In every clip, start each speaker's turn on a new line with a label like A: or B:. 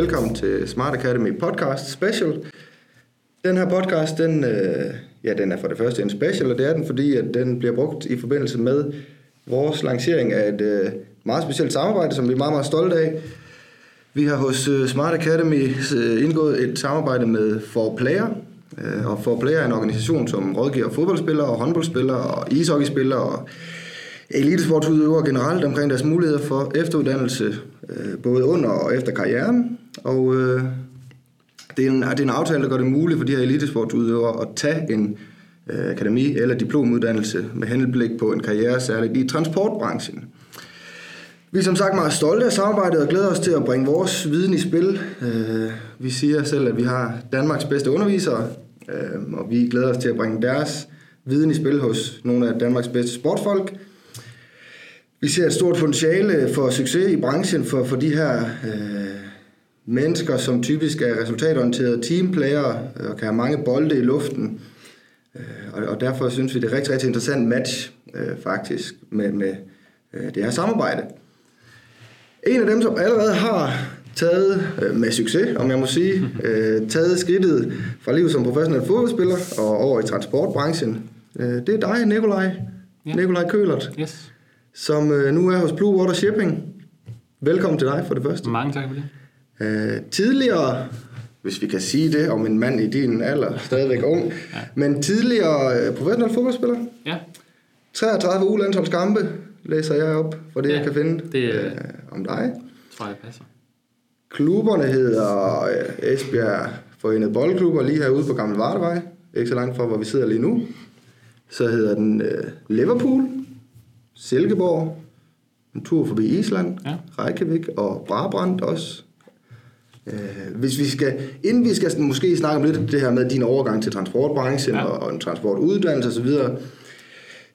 A: Velkommen til Smart Academy Podcast Special. Den her podcast, den, øh, ja, den er for det første en special, og det er den, fordi at den bliver brugt i forbindelse med vores lancering af et øh, meget specielt samarbejde, som vi er meget, meget stolte af. Vi har hos øh, Smart Academy øh, indgået et samarbejde med For Player, øh, og For Player er en organisation, som rådgiver fodboldspillere og håndboldspillere og ishockeyspillere og elitesportsudøvere generelt omkring deres muligheder for efteruddannelse, øh, både under og efter karrieren. Og øh, det, er en, det er en aftale, der gør det muligt for de her elitesportsudøvere at tage en øh, akademi- eller diplomuddannelse med henblik på en karriere, særligt i transportbranchen. Vi er som sagt meget stolte af samarbejdet og glæder os til at bringe vores viden i spil. Øh, vi siger selv, at vi har Danmarks bedste undervisere, øh, og vi glæder os til at bringe deres viden i spil hos nogle af Danmarks bedste sportfolk. Vi ser et stort potentiale for succes i branchen for, for de her øh, mennesker, som typisk er resultatorienterede teamplayer og kan have mange bolde i luften. Øh, og, derfor synes vi, det er et rigtig, rigtig interessant match øh, faktisk med, med øh, det her samarbejde. En af dem, som allerede har taget med succes, om jeg må sige, taget skridtet fra livet som professionel fodboldspiller og over i transportbranchen, det er dig, Nikolaj. Ja. Nikolaj Kølert.
B: Yes.
A: Som nu er hos Blue Water Shipping. Velkommen til dig for det første.
B: Mange tak for det.
A: Øh, tidligere, hvis vi kan sige det om en mand i din alder, stadigvæk ung, ja. men tidligere øh, professionel fodboldspiller.
B: Ja.
A: 33 ulandsholdskampe læser jeg op for det,
B: Ja,
A: jeg kan finde
B: det, øh,
A: om dig.
B: Tror jeg passer.
A: Klubberne hedder øh, Esbjerg Forenet Boldklubber lige herude på Gamle Vardevej. Ikke så langt fra, hvor vi sidder lige nu. Så hedder den øh, Liverpool, Silkeborg, en tur forbi Island,
B: Ja.
A: Reykjavik og Brabrand også. Øh, hvis vi skal, inden vi skal sådan måske snakke om lidt det her med din overgang til transportbranchen ja.
B: Ja.
A: og, og en transportuddannelse osv.,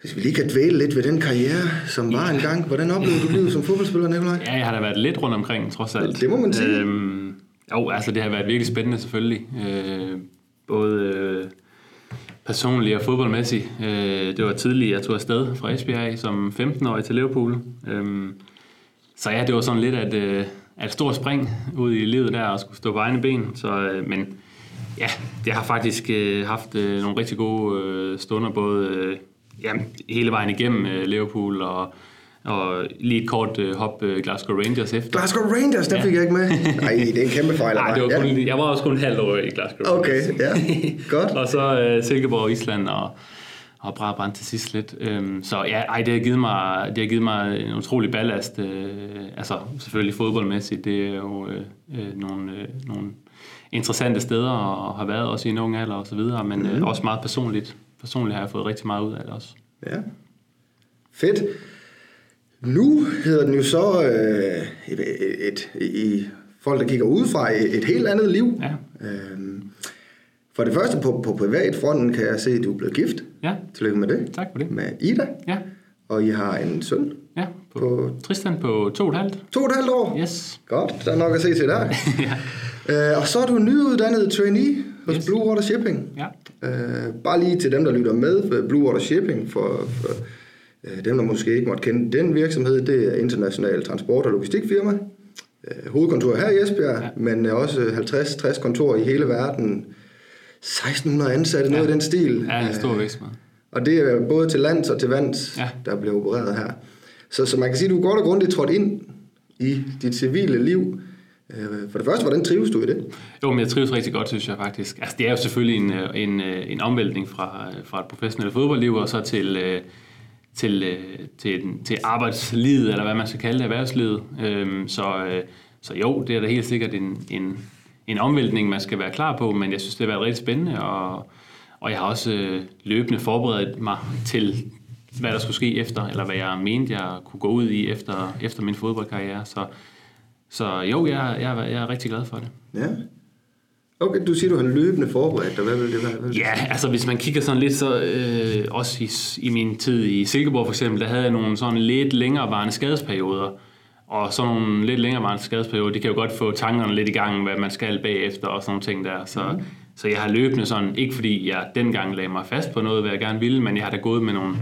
A: hvis vi lige kan dvæle lidt ved den karriere, som var engang. Hvordan oplevede du livet som fodboldspiller, Nikolaj?
B: Ja, jeg har da været lidt rundt omkring, trods alt.
A: Det må man sige.
B: Øhm, jo, altså det har været virkelig spændende selvfølgelig. Øh, både øh, personligt og fodboldmæssigt. Øh, det var tidligt, jeg tog afsted fra Esbjerg som 15-årig til Liverpool. Øhm, så ja, det var sådan lidt at, øh, et stort spring ud i livet der og skulle stå på egne ben. Så, øh, men ja, jeg har faktisk øh, haft øh, nogle rigtig gode øh, stunder, både øh, ja, hele vejen igennem øh, Liverpool og, og lige et kort øh, hop øh, Glasgow Rangers efter.
A: Glasgow Rangers, der fik jeg ikke med. Nej, det er en kæmpe fejl.
B: Nej, det var kun,
A: ja.
B: jeg var også kun en halv år i Glasgow.
A: Okay, ja. Godt.
B: og så øh, Silkeborg, Island og, og Brabrand til sidst lidt. Øhm, så ja, ej, det har givet mig, det har givet mig en utrolig ballast. Øh, altså selvfølgelig fodboldmæssigt, det er jo øh, øh, nogle, øh, nogle interessante steder og har været også i en ung alder og så videre, men
A: Mhm.
B: øh, også meget personligt. Personligt har jeg fået rigtig meget ud af det også.
A: Ja. Fedt. Nu hedder den jo så øh, et, et, et, i folk, der kigger udefra, et, et helt andet liv.
B: Ja,
A: Øhm, for det første på, på privatfronten kan jeg se, at du er blevet gift.
B: Ja
A: Tillykke med det.
B: tak for det.
A: Med Ida.
B: Ja,
A: Og I har en søn
B: ja på,
A: på
B: Tristan på to og et halvt.
A: to og et halvt år.
B: Yes.
A: Godt, der er nok at se til der.
B: ja.
A: øh, og så er du nyuddannet trainee hos
B: Yes.
A: Blue Water Shipping.
B: ja.
A: Øh, bare lige til dem, der lytter med, for Blue Water Shipping, for, for øh, dem, der måske ikke måtte kende den virksomhed, det er international transport- og logistikfirma. Øh, hovedkontor her i Esbjerg. Ja. men også 50-60 kontorer i hele verden. 1600 ansatte, noget
B: Ja.
A: af den stil.
B: Ja, en stor virksomhed.
A: Og det er både til lands og til vands, ja. Der bliver opereret her. Så, så man kan sige, at du godt og grundigt trådt ind i dit civile liv. Øh, For det første, hvordan trives du i det?
B: Jo, men jeg trives rigtig godt, synes jeg faktisk. Altså, det er jo selvfølgelig en, øh, en, øh, en omvæltning fra, fra et professionelt fodboldliv og så til, til, til, til arbejdslivet, eller hvad man skal kalde det, erhvervslivet. Øhm, Så, så jo, det er da helt sikkert en, en, en omvæltning, man skal være klar på, men jeg synes, det har været rigtig spændende, og, og jeg har også øh, løbende forberedt mig til, hvad der skulle ske efter, eller hvad jeg mente, jeg kunne gå ud i efter, efter min fodboldkarriere. Så, så jo, jeg, jeg, er- jeg er rigtig glad for det.
A: Ja. Okay, du siger, du har løbende forberedt dig. Hvad vil det være? Hvad vil det
B: Ja, altså hvis man kigger sådan lidt, så øh, også i, i min tid i Silkeborg for eksempel, der havde jeg nogle sådan lidt længerevarende skadesperioder. Og sådan nogle lidt længerevarende skadesperioder, de kan jo godt få tankerne lidt i gang, hvad man skal bagefter og sådan nogle ting der. Så, mm. så jeg har løbende sådan, ikke fordi jeg dengang lagde mig fast på noget, hvad jeg gerne ville, men jeg har da gået med nogle,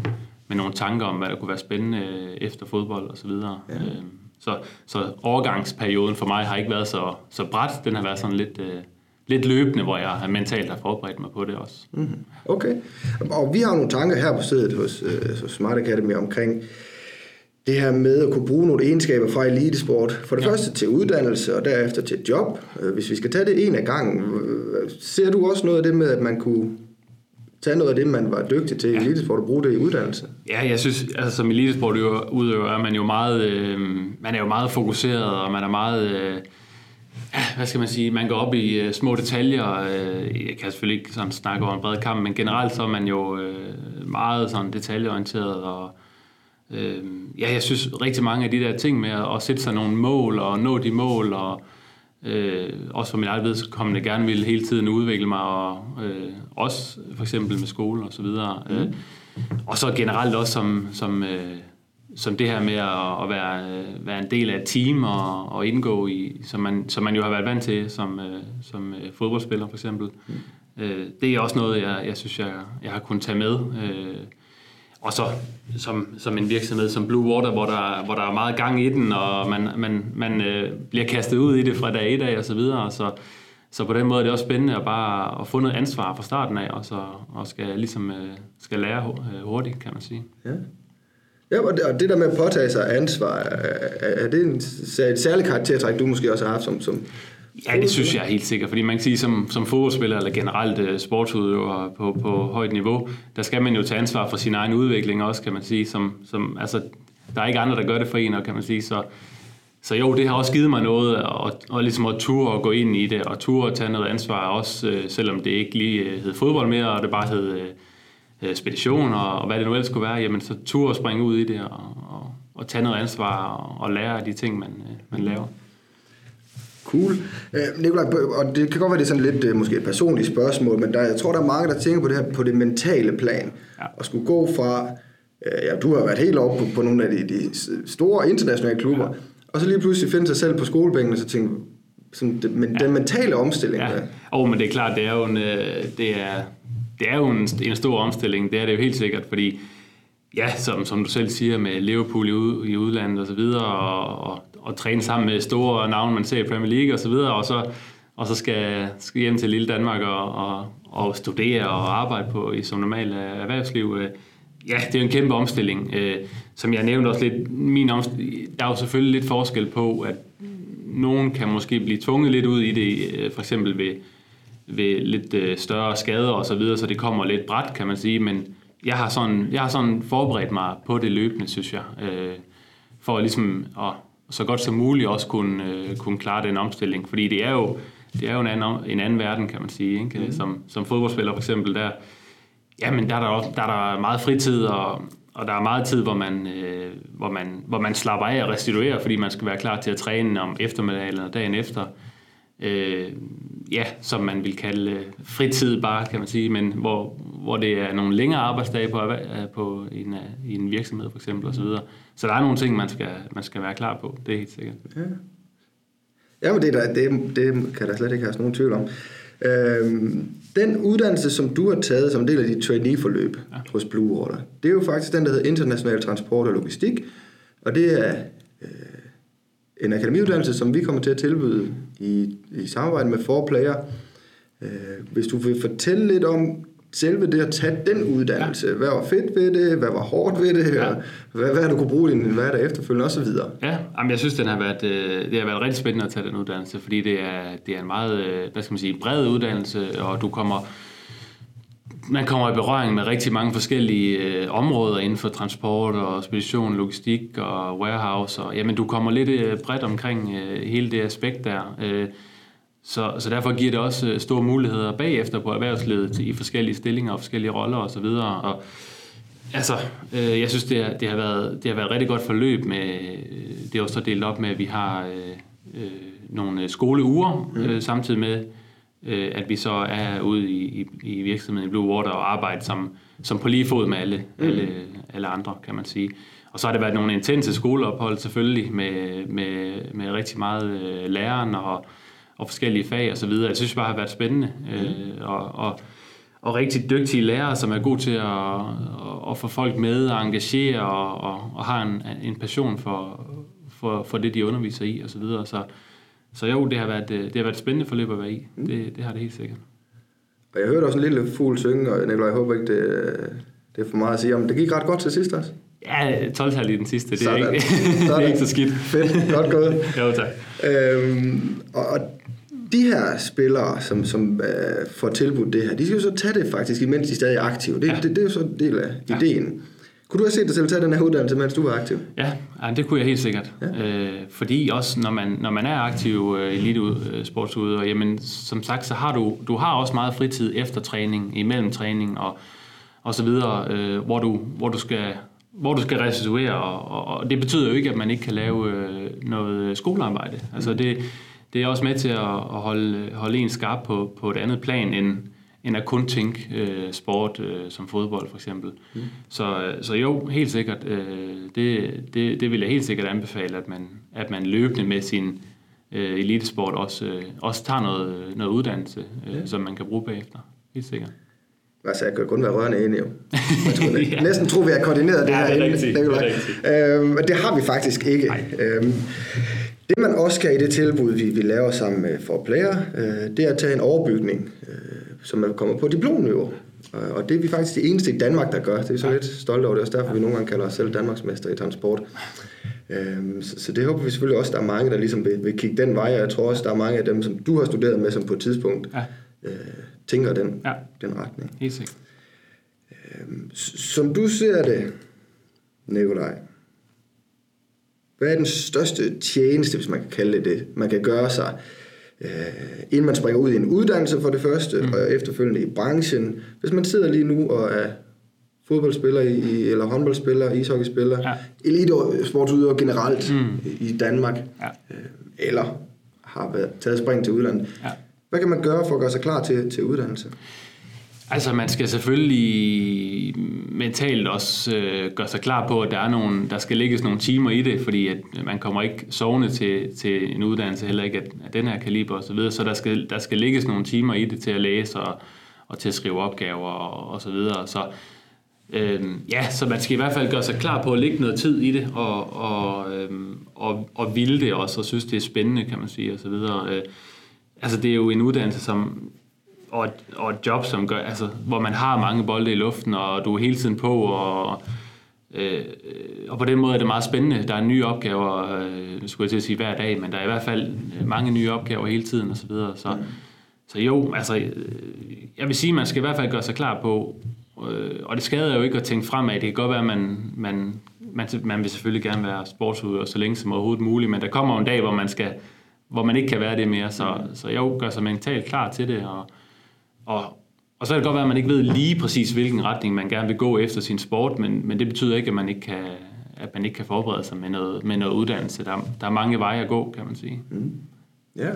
B: med nogle tanker om, hvad der kunne være spændende øh, efter fodbold og så videre. Ja. Øh, Så, så overgangsperioden for mig har ikke været så, så bræt. Den har været sådan lidt, øh, lidt løbende, hvor jeg har mentalt har forberedt mig på det også.
A: Mm-hmm. Okay. Og vi har nogle tanker her på stedet hos, øh, hos Smart Academy omkring det her med at kunne bruge nogle egenskaber fra elitesport. For det ja. første til uddannelse, og derefter til job. Øh, hvis vi skal tage det en af gangen, øh, ser du også noget af det med, at man kunne tage noget af det, man var dygtig til i ja. elitesport og bruge det i uddannelse?
B: Ja, jeg synes, altså som elitesport udøver, er man jo meget, øh, man er jo meget fokuseret, og man er meget, øh, ja, hvad skal man sige, man går op i øh, små detaljer. Øh, jeg kan selvfølgelig ikke sådan snakke over en bred kamp, men generelt så er man jo øh, meget sådan detaljeorienteret, og øh, ja, jeg synes rigtig mange af de der ting med at, at sætte sig nogle mål, og nå de mål, og øh, også for min eget vedkommende gerne vil hele tiden udvikle mig, og øh, også for eksempel med skole og så videre. Mm. Øh, og så generelt også som, som, øh, som det her med at, at være, være en del af et team og, og indgå i, som man, som man jo har været vant til som, øh, som øh, fodboldspiller for eksempel. Mm. Øh, det er også noget, jeg, jeg synes, jeg, jeg har kunnet tage med. Øh, og så som, som en virksomhed som Blue Water, hvor der, hvor der er meget gang i den, og man, man, man øh, bliver kastet ud i det fra dag 1 af og så videre. Så, så på den måde er det også spændende at bare at få noget ansvar fra starten af, og, så, og skal, ligesom, øh, skal lære øh, hurtigt, kan man sige.
A: Ja. Ja, og det, der med at påtage sig ansvar, er, er det en, særlig karaktertræk, du måske også har haft som, som
B: Ja, det synes jeg er helt sikkert, fordi man kan sige, som, som fodboldspiller eller generelt øh, sportsudøver på, på højt niveau, der skal man jo tage ansvar for sin egen udvikling også, kan man sige. Som, som, altså, der er ikke andre, der gør det for en, kan man sige. Så, så jo, det har også givet mig noget, og, og ligesom at ture og gå ind i det, og ture at tage noget ansvar også, øh, selvom det ikke lige øh, hed fodbold mere, og det bare hed spedition, og, og hvad det nu ellers skulle være, jamen så ture at springe ud i det, og, og, og tage noget ansvar, og, og lære af de ting, man, man laver.
A: Cool. Øh, Nikolaj, og det kan godt være, det er sådan lidt øh, måske et personligt spørgsmål, men der, jeg tror, der er mange, der tænker på det her på det mentale plan. Ja. At skulle gå fra, øh, ja, du har været helt oppe på, på nogle af de, de store internationale klubber, ja. og så lige pludselig finde sig selv på skolebænken, og så tænke, sådan, det, men, ja. den mentale omstilling.
B: Ja. Oh, men det er klart, det er jo en, det er, det er jo en, en stor omstilling, det er det jo helt sikkert, fordi ja, som, som du selv siger, med Liverpool i, ud, i udlandet og så videre, og, og og træne sammen med store navne, man ser i Premier League og så videre, og så, og så skal, skal hjem til lille Danmark og, og, og studere og arbejde på i som normalt øh, erhvervsliv. Øh, ja, det er jo en kæmpe omstilling. Øh, som jeg nævnte også lidt, min omstilling, der er jo selvfølgelig lidt forskel på, at nogen kan måske blive tvunget lidt ud i det, for eksempel ved, ved lidt større skader og så videre, så det kommer lidt bræt, kan man sige, men jeg har sådan, jeg har sådan forberedt mig på det løbende, synes jeg, for ligesom at så godt som muligt også kunne, øh, kunne klare den omstilling. Fordi det er jo, det er jo en, anden, en anden verden, kan man sige. Ikke? Mm. Som, som fodboldspiller for eksempel, der, jamen, der, er der, også, der er der meget fritid, og, og der er meget tid, hvor man, øh, hvor, man, hvor man slapper af og restituerer, fordi man skal være klar til at træne om eftermiddagen eller dagen efter. Øh, ja, som man vil kalde øh, fritid bare, kan man sige, men hvor, hvor det er nogle længere arbejdsdage på, øh, på en, øh, i en virksomhed for eksempel osv. Så, så der er nogle ting, man skal, man skal være klar på, det er helt sikkert. Ja,
A: ja men det, der, det, det kan der slet ikke have nogen tvivl om. Øhm, den uddannelse, som du har taget som del af dit trainee-forløb ja. hos Blue Water, det er jo faktisk den, der hedder International Transport og Logistik, og det er øh, en akademiuddannelse, som vi kommer til at tilbyde i, i samarbejde med Forplayer. Øh, hvis du vil fortælle lidt om selve det at tage den uddannelse. Ja. Hvad var fedt ved det? Hvad var hårdt ved det? Ja. Hvad, hvad du kunne bruge i din hverdag efterfølgende osv.?
B: Ja, jamen jeg synes, den har været, øh, det har været rigtig spændende at tage den uddannelse, fordi det er, det er en meget øh, hvad skal man sige, bred uddannelse, og du kommer man kommer i berøring med rigtig mange forskellige øh, områder inden for transport og spedition, logistik og warehouse. Og, jamen, du kommer lidt øh, bredt omkring øh, hele det aspekt der. Øh, så, så derfor giver det også øh, store muligheder bagefter på erhvervslivet i forskellige stillinger og forskellige roller osv. Og, så videre. og altså, øh, jeg synes, det har, det, har været, det har været et rigtig godt forløb. Med, øh, det er også delt op med, at vi har øh, øh, nogle skoleuger, mm. øh, samtidig med, øh, at vi så er ude i, i, i virksomheden Blue Water og arbejder som, som på lige fod med alle, mm. alle, alle andre, kan man sige. Og så har det været nogle intense skoleophold selvfølgelig, med, med, med rigtig meget øh, læreren og og forskellige fag og så videre. Jeg synes bare, har været spændende. Mm. Øh, og, og, og rigtig dygtige lærere, som er gode til at, at, at få folk med og engagere og, og, og har en, en passion for, for, for det, de underviser i og så videre. Så, så jo, det har været, øh, det har været et spændende forløb at være i. Mm. Det, det har det helt sikkert.
A: Og jeg hørte også en lille fugl synge, og Nicolaj, jeg håber ikke, det, det er for meget at sige om. Det gik ret godt til sidst også.
B: Ja, 12 i den sidste, det er,
A: Sådan.
B: ikke, det er ikke så skidt.
A: Fedt, godt gået.
B: Jo, tak.
A: Øhm, og, og de her spillere, som, som øh, får tilbudt det her, de skal jo så tage det faktisk, imens de stadig er aktive. Det, ja.
B: Ja.
A: det, det er jo så en del af
B: Ja.
A: ideen. Kunne du have set dig selv tage den her uddannelse, mens du var aktiv?
B: Ja, ja, det kunne jeg helt sikkert. Ja. Øh, fordi også når man, når man er aktiv øh, elitesportsudøver, jamen som sagt, så har du, du har også meget fritid efter træning, imellem træning og, og så videre, øh, hvor, du, hvor, du skal, hvor du skal restituere, og, og, og det betyder jo ikke, at man ikke kan lave øh, noget skolearbejde. Altså det, det er også med til at, at holde, holde en skarp på, på et andet plan, end, end at kun tænke øh, sport øh, som fodbold for eksempel. Mm. Så, øh, så jo, helt sikkert, øh, det, det, det vil jeg helt sikkert anbefale, at man, at man løbende med sin øh, elitesport også, øh, også tager noget, noget uddannelse, øh, som man kan bruge bagefter. Helt sikkert.
A: Altså, jeg kan kun være rørende enig jo.
B: Ja.
A: næsten tro, vi har koordineret det
B: Ja,
A: her.
B: det er rigtigt. Det er
A: Øhm, det har vi faktisk ikke.
B: Nej.
A: Øhm, det man også skal i det tilbud, vi, vi laver sammen med for player, øh, det er at tage en overbygning, øh, som er kommet på diplomniveau. Og- Og det er vi faktisk de eneste i Danmark, der gør. Det er vi så lidt stolte over. Det er også derfor, vi nogle gange kalder os selv Danmarksmester i transport. Øhm, så, det håber vi selvfølgelig også, der er mange, der ligesom vil, vil kigge den vej. Og jeg tror også, der er mange af dem, som du har studeret med, som på et tidspunkt
B: Ja,
A: øh, tænker den,
B: Ja.
A: den retning.
B: helt sikkert.
A: S- Som du ser det, Nikolaj, hvad er den største tjeneste, hvis man kan kalde det det, man kan gøre sig, øh, inden man springer ud i en uddannelse for det første, mm. og efterfølgende i branchen. Hvis man sidder lige nu og er fodboldspiller i, eller håndboldspiller, ishockeyspiller, ja. Elitesportsudøver generelt
B: Mm.
A: i, i Danmark,
B: Ja.
A: øh, eller har været, taget spring til udlandet.
B: Ja.
A: Hvad kan man gøre for at gøre sig klar til, til uddannelse?
B: Altså, man skal selvfølgelig mentalt også øh, gøre sig klar på, at der, er nogle, der skal lægges nogle timer i det, fordi at man kommer ikke sovende til, til en uddannelse, heller ikke af, af den her kaliber osv., så, videre. så der skal, der skal lægges nogle timer i det til at læse og, og til at skrive opgaver og, og så videre. Så Øhm, ja, så man skal i hvert fald gøre sig klar på at lægge noget tid i det, og, og, øhm, og, og ville det også, og synes, det er spændende, kan man sige, og så videre. Øh, altså, det er jo en uddannelse, som, og, og et job, som gør, altså, hvor man har mange bolde i luften, og du er hele tiden på, og, øh, og på den måde er det meget spændende. Der er nye opgaver, øh, skulle jeg til at sige hver dag, men der er i hvert fald mange nye opgaver hele tiden, og så videre. Så, så jo, altså, øh, jeg vil sige, at man skal i hvert fald gøre sig klar på, øh, og det skader jo ikke at tænke fremad. Det kan godt være, at man, man, man, man vil selvfølgelig gerne være sportsudøver så længe som overhovedet muligt, men der kommer jo en dag, hvor man, skal, hvor man ikke kan være det mere. Så, så jo, gør sig mentalt klar til det, og, og, og så kan det godt være, at man ikke ved lige præcis, hvilken retning man gerne vil gå efter sin sport, men, men det betyder ikke, at man ikke kan, at man ikke kan forberede sig med noget, med noget uddannelse. Der, der er mange veje at gå, kan man sige.
A: Ja.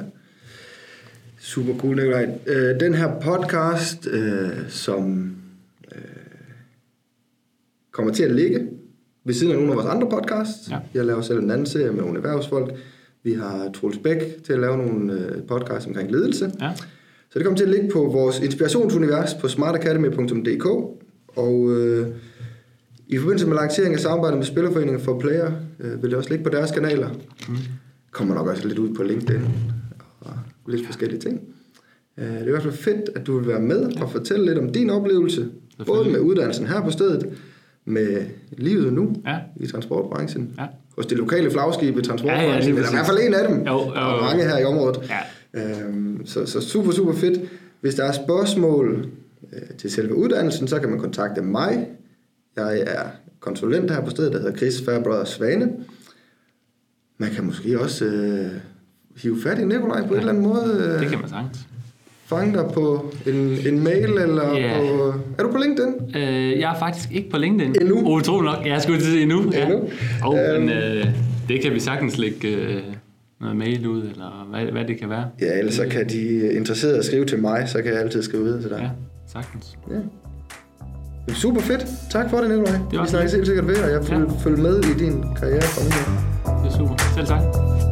A: Super cool, Nikolaj. Øh, den her podcast, øh, som øh, kommer til at ligge ved siden af nogle af vores andre podcasts.
B: Ja.
A: Jeg laver selv en anden serie med nogle erhvervsfolk. Vi har Troels Bæk til at lave nogle øh, podcasts omkring ledelse.
B: Ja,
A: Så det kommer til at ligge på vores inspirationsunivers på smartacademy.dk. Og øh, i forbindelse med lancering af samarbejde med Spillerforeningen for Player, øh, vil det også ligge på deres kanaler. Mm. Kommer nok også lidt ud på LinkedIn og lidt forskellige ting. Øh, det er i hvert fald fedt, at du vil være med og fortælle lidt om din oplevelse, både med uddannelsen her på stedet, med livet nu
B: ja,
A: i transportbranchen,
B: ja.
A: hos det lokale flagskib i transportbranchen,
B: Ja, ja,
A: eller i hvert fald en af dem,
B: Jo, jo, jo.
A: og mange her i området.
B: Ja.
A: Øhm, så, så super, super fedt. Hvis der er spørgsmål øh, til selve uddannelsen, så kan man kontakte mig. Jeg er konsulent her på stedet, der hedder Chris Fairbrother Svane. Man kan måske også øh, hive fat i Nikolaj på ja. et eller andet måde. Øh,
B: Det kan man sagtens.
A: fange dig på en, en mail, eller
B: Ja.
A: på... Er du på LinkedIn?
B: Øh, jeg er faktisk ikke på LinkedIn.
A: Endnu?
B: Utrolig nok. Jeg skulle til sige endnu. Ja.
A: Endnu?
B: Oh,
A: Øhm.
B: men øh, det kan vi sagtens lægge øh, noget mail ud, eller hvad, hvad det kan være.
A: Ja, ellers så kan de interesserede skrive til mig, så kan jeg altid skrive videre til dig.
B: Ja, sagtens.
A: Ja. Jamen, Super fedt. Tak for det, Nikolaj.
B: var
A: Vi snakkes helt sikkert ved, og jeg vil
B: Ja.
A: følge med i din karriere af.
B: Det er super. Selv tak.